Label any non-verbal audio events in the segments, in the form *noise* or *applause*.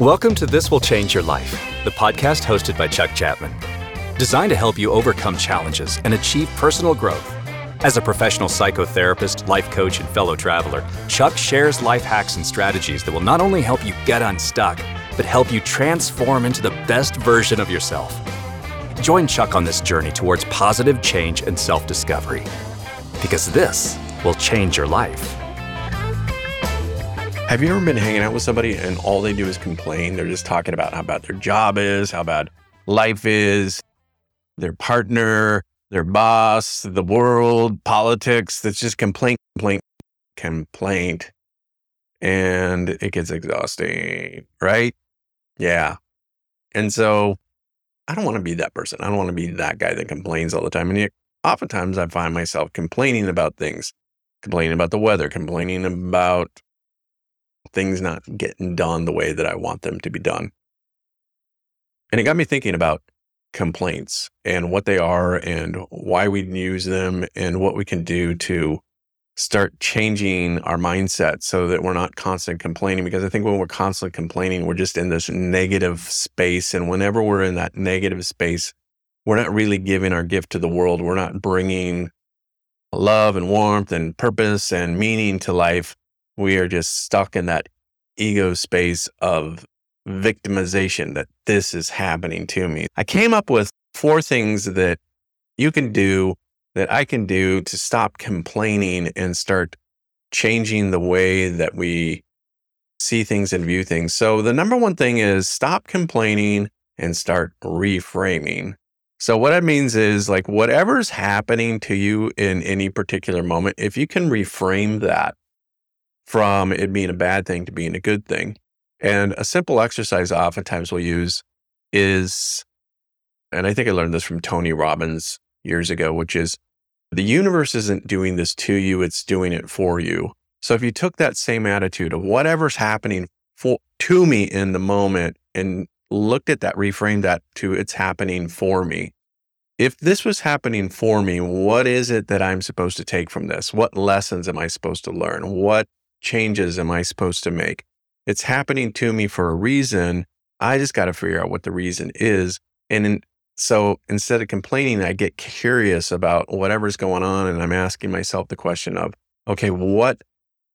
Welcome to This Will Change Your Life, the podcast hosted by Chuck Chapman. Designed to help you overcome challenges and achieve personal growth. As a professional psychotherapist, life coach, and fellow traveler, Chuck shares life hacks and strategies that will not only help you get unstuck, but help you transform into the best version of yourself. Join Chuck on this journey towards positive change and self discovery. Because this will change your life. Have you ever been hanging out with somebody and all they do is complain? They're just talking about how bad their job is, how bad life is, their partner, their boss, the world, politics. That's just complaint, complaint, complaint. And it gets exhausting, right? Yeah. And so I don't want to be that person. I don't want to be that guy that complains all the time. And yet, oftentimes I find myself complaining about things, complaining about the weather, complaining about things not getting done the way that I want them to be done. And it got me thinking about complaints and what they are and why we use them and what we can do to start changing our mindset so that we're not constantly complaining. Because I think when we're constantly complaining, we're just in this negative space. And whenever we're in that negative space, we're not really giving our gift to the world. We're not bringing love and warmth and purpose and meaning to life we are just stuck in that ego space of victimization that this is happening to me. I came up with four things that you can do that I can do to stop complaining and start changing the way that we see things and view things. So, the number one thing is stop complaining and start reframing. So, what that means is like whatever's happening to you in any particular moment, if you can reframe that from it being a bad thing to being a good thing. And a simple exercise oftentimes we'll use is, and I think I learned this from Tony Robbins years ago, which is the universe isn't doing this to you, it's doing it for you. So if you took that same attitude of whatever's happening for, to me in the moment and looked at that, reframed that to it's happening for me. If this was happening for me, what is it that I'm supposed to take from this? What lessons am I supposed to learn? What changes am I supposed to make? It's happening to me for a reason. I just got to figure out what the reason is. And in, so instead of complaining, I get curious about whatever's going on. And I'm asking myself the question of, okay, what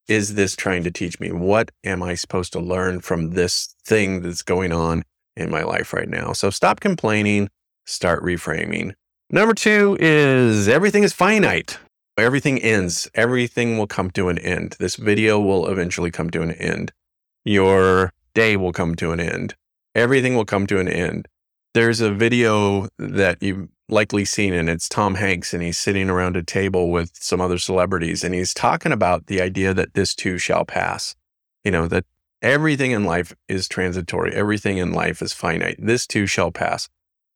is this trying to teach me? What am I supposed to learn from this thing that's going on in my life right now? So stop complaining, start reframing. Number two is everything is finite. Everything ends. Everything will come to an end. This video will eventually come to an end. Your day will come to an end. Everything will come to an end. There's a video that you've likely seen, and it's Tom Hanks, and he's sitting around a table with some other celebrities, and he's talking about the idea that this too shall pass. You know, that everything in life is transitory, everything in life is finite. This too shall pass.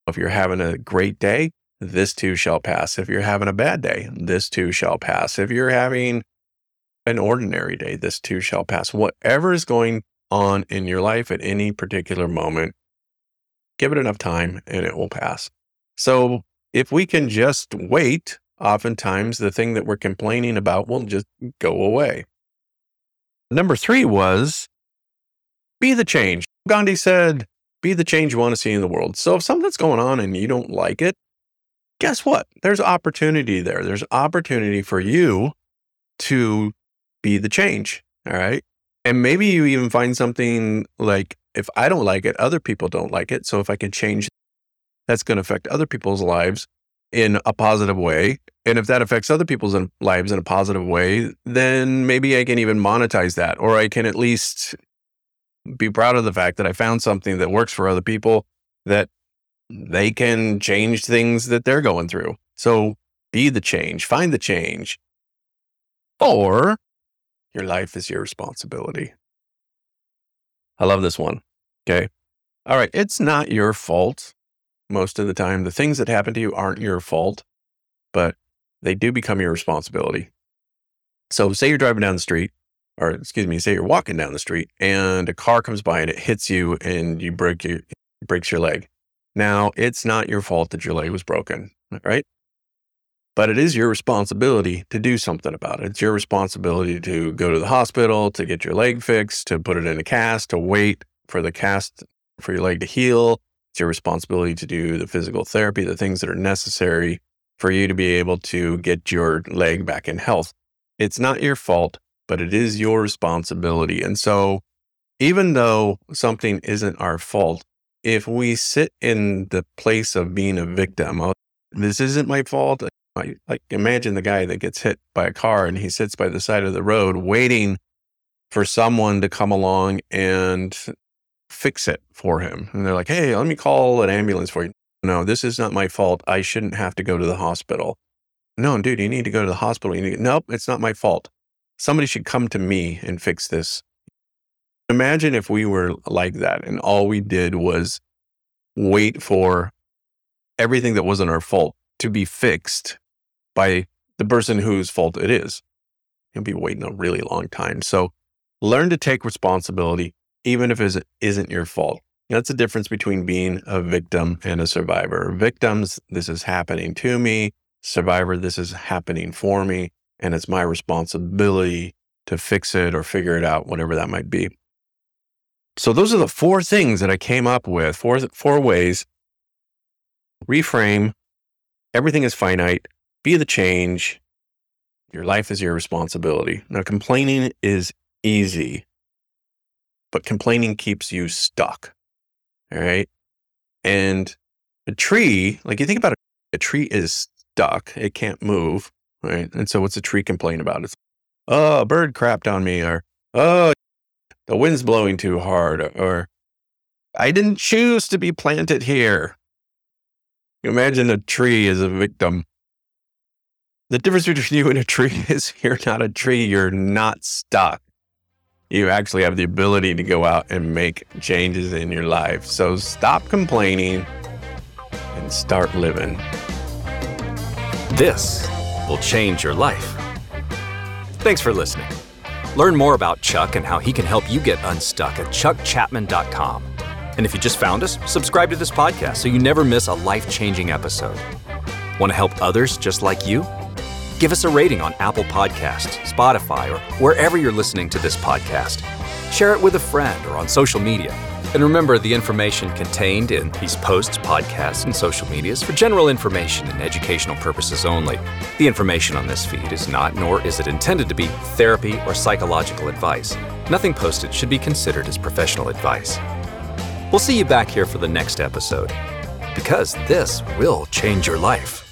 If you're having a great day, this too shall pass. If you're having a bad day, this too shall pass. If you're having an ordinary day, this too shall pass. Whatever is going on in your life at any particular moment, give it enough time and it will pass. So if we can just wait, oftentimes the thing that we're complaining about will just go away. Number three was be the change. Gandhi said, be the change you want to see in the world. So if something's going on and you don't like it, guess what? There's opportunity there. There's opportunity for you to be the change. All right. And maybe you even find something like if I don't like it, other people don't like it. So if I can change, that's going to affect other people's lives in a positive way. And if that affects other people's lives in a positive way, then maybe I can even monetize that, or I can at least be proud of the fact that I found something that works for other people that they can change things that they're going through. So be the change, find the change, or your life is your responsibility. I love this one. Okay. All right. It's not your fault most of the time. The things that happen to you aren't your fault, but they do become your responsibility. So, say you're driving down the street, or excuse me, say you're walking down the street and a car comes by and it hits you and you break your, breaks your leg. Now, it's not your fault that your leg was broken, right? But it is your responsibility to do something about it. It's your responsibility to go to the hospital, to get your leg fixed, to put it in a cast, to wait for the cast for your leg to heal. It's your responsibility to do the physical therapy, the things that are necessary for you to be able to get your leg back in health. It's not your fault, but it is your responsibility. And so, even though something isn't our fault, if we sit in the place of being a victim, this isn't my fault. I, like imagine the guy that gets hit by a car and he sits by the side of the road waiting for someone to come along and fix it for him. And they're like, hey, let me call an ambulance for you. No, this is not my fault. I shouldn't have to go to the hospital. No, dude, you need to go to the hospital. You need, nope, it's not my fault. Somebody should come to me and fix this. Imagine if we were like that and all we did was wait for everything that wasn't our fault to be fixed by the person whose fault it is. You'll be waiting a really long time. So learn to take responsibility, even if it isn't your fault. That's the difference between being a victim and a survivor. Victims, this is happening to me. Survivor, this is happening for me. And it's my responsibility to fix it or figure it out, whatever that might be. So those are the four things that I came up with, four, four ways. Reframe. Everything is finite. Be the change. Your life is your responsibility. Now, complaining is easy, but complaining keeps you stuck. All right. And a tree, like you think about it, a tree is stuck. It can't move. Right. And so what's a tree complain about? It's, oh, a bird crapped on me, or oh, the wind's blowing too hard, or I didn't choose to be planted here. Imagine a tree as a victim. The difference between you and a tree *laughs* is you're not a tree, you're not stuck you actually have the ability to go out and make changes in your life. So stop complaining and start living. This will change your life. Thanks for listening. Learn more about Chuck and how he can help you get unstuck at chuckchapman.com. And if you just found us, subscribe to this podcast so you never miss a life changing episode. Want to help others just like you? Give us a rating on Apple Podcasts, Spotify, or wherever you're listening to this podcast. Share it with a friend or on social media. And remember, the information contained in these posts, podcasts, and social media is for general information and educational purposes only. The information on this feed is not, nor is it intended to be, therapy or psychological advice. Nothing posted should be considered as professional advice. We'll see you back here for the next episode, because this will change your life.